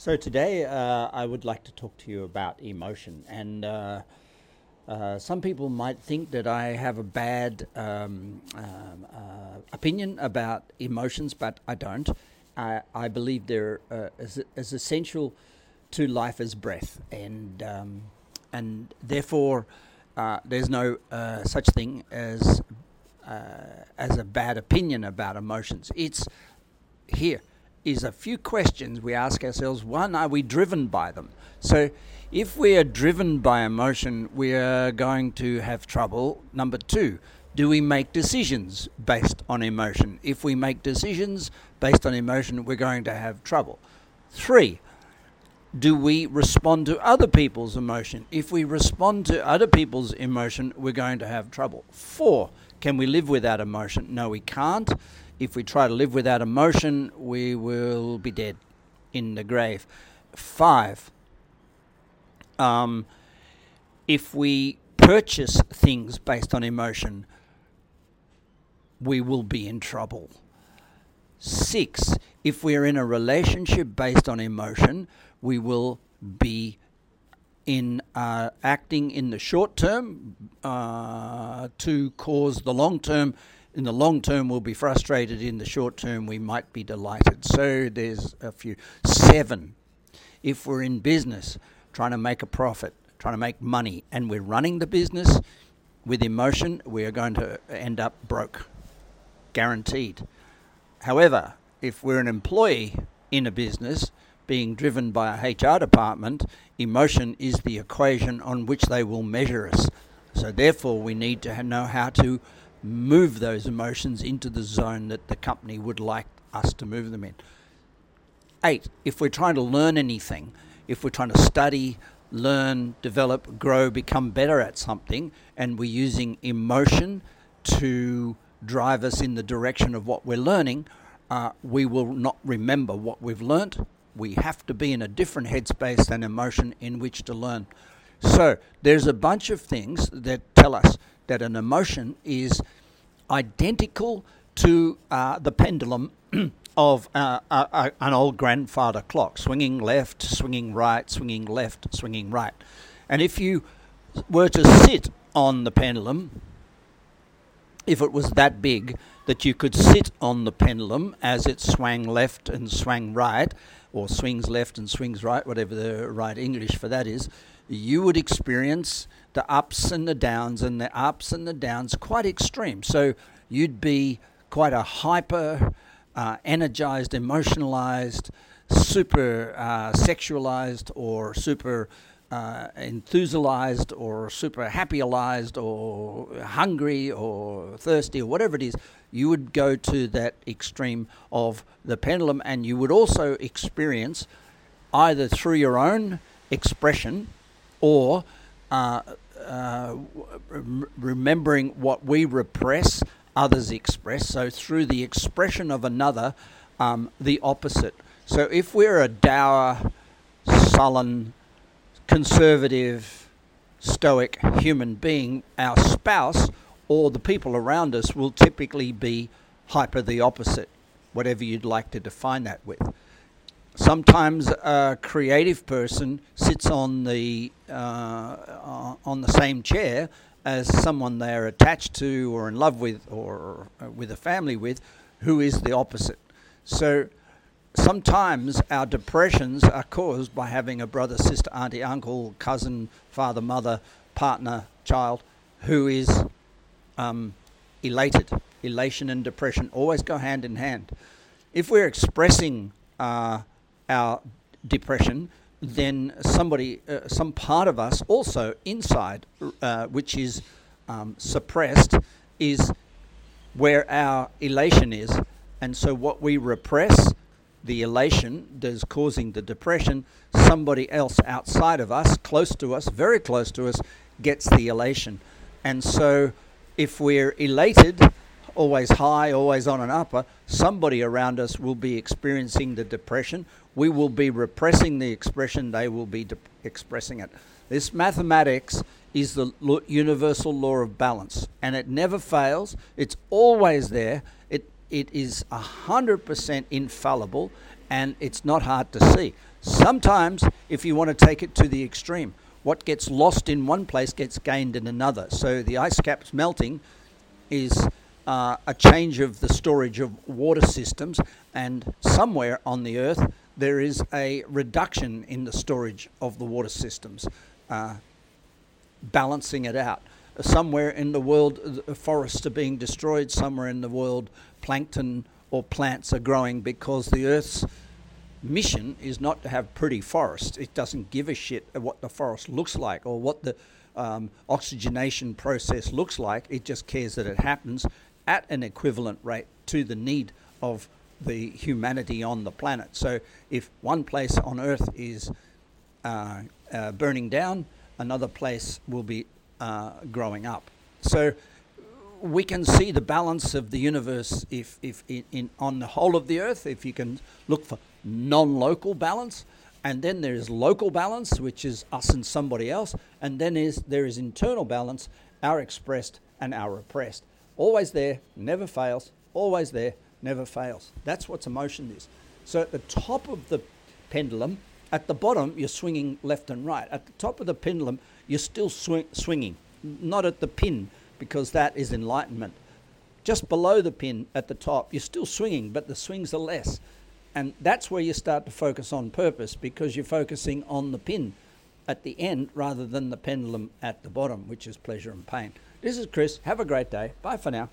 So today uh, I would like to talk to you about emotion, and uh, uh, some people might think that I have a bad um, um, uh, opinion about emotions, but I don't. I, I believe they're uh, as, as essential to life as breath, and um, and therefore uh, there's no such thing as as a bad opinion about emotions. It's here is a few questions we ask ourselves. One, are we driven by them? So, if we are driven by emotion, we are going to have trouble. Number two, do we make decisions based on emotion? If we make decisions based on emotion, we're going to have trouble. Three, do we respond to other people's emotion? If we respond to other people's emotion, we're going to have trouble. Four, can we live without emotion? No, we can't. If we try to live without emotion, we will be dead in the grave. Five, um, if we purchase things based on emotion, we will be in trouble. Six, if we're in a relationship based on emotion, we will be in uh, acting in the short term uh, to cause the long term in the long term we'll be frustrated, in the short term we might be delighted. So there's a few. Seven, if we're in business trying to make a profit, trying to make money, and we're running the business with emotion, we are going to end up broke. Guaranteed. However, if we're an employee in a business being driven by a HR department, emotion is the equation on which they will measure us. So, therefore, we need to know how to move those emotions into the zone that the company would like us to move them in. Eight, if we're trying to learn anything, if we're trying to study, learn, develop, grow, become better at something, and we're using emotion to drive us in the direction of what we're learning, uh, we will not remember what we've learnt. We have to be in a different headspace than emotion in which to learn. So there's a bunch of things that tell us that an emotion is identical to uh, the pendulum of uh, uh, uh, an old grandfather clock, swinging left, swinging right, swinging left, swinging right. And if you were to sit on the pendulum, if it was that big that you could sit on the pendulum as it swung left and swung right, or swings left and swings right, whatever the right English for that is, you would experience the ups and the downs, and the ups and the downs quite extreme. So you'd be quite a hyper, uh, energized, emotionalized, super uh, sexualized, or super uh, or super happyalized, or hungry, or thirsty, or whatever it is. You would go to that extreme of the pendulum, and you would also experience either through your own expression or uh, uh, remembering what we repress, others express. So through the expression of another, um, the opposite. So if we're a dour, sullen, conservative, stoic human being, our spouse or the people around us will typically be hyper the opposite, whatever you'd like to define that with. Sometimes a creative person sits on the uh, on the same chair as someone they are attached to or in love with or uh, with a family with, who is the opposite. So sometimes our depressions are caused by having a brother, sister, auntie, uncle, cousin, father, mother, partner, child who is um, elated. Elation and depression always go hand in hand. If we're expressing uh, our depression, then somebody, uh, some part of us also inside, uh, which is um, suppressed, is where our elation is. And so what we repress, the elation that is causing the depression, somebody else outside of us, close to us, very close to us, gets the elation. And so if we're elated, always high, always on an upper, somebody around us will be experiencing the depression. We will be repressing the expression, they will be de- expressing it. This mathematics is the universal law of balance, and it never fails. It's always there. It, is 100% infallible, and it's not hard to see. Sometimes, if you want to take it to the extreme, what gets lost in one place gets gained in another. So the ice caps melting is uh, a change of the storage of water systems, and somewhere on the Earth there is a reduction in the storage of the water systems, uh, balancing it out. Somewhere in the world, forests are being destroyed. Somewhere in the world, plankton or plants are growing because the Earth's mission is not to have pretty forests. It doesn't give a shit what the forest looks like or what the um, oxygenation process looks like. It just cares that it happens at an equivalent rate to the need of the humanity on the planet. So if one place on Earth is uh, uh, burning down, another place will be uh, growing up. So we can see the balance of the universe if, if in, in, on the whole of the earth, if you can look for non-local balance, and then there is local balance, which is us and somebody else, and then is there is internal balance, our expressed and our repressed. Always there, never fails. Always there, never fails. That's what emotion is. So at the top of the pendulum, at the bottom you're swinging left and right. At the top of the pendulum, you're still swing, swinging, not at the pin because that is enlightenment. Just below the pin at the top, you're still swinging, but the swings are less. And that's where you start to focus on purpose because you're focusing on the pin at the end rather than the pendulum at the bottom, which is pleasure and pain. This is Chris. Have a great day. Bye for now.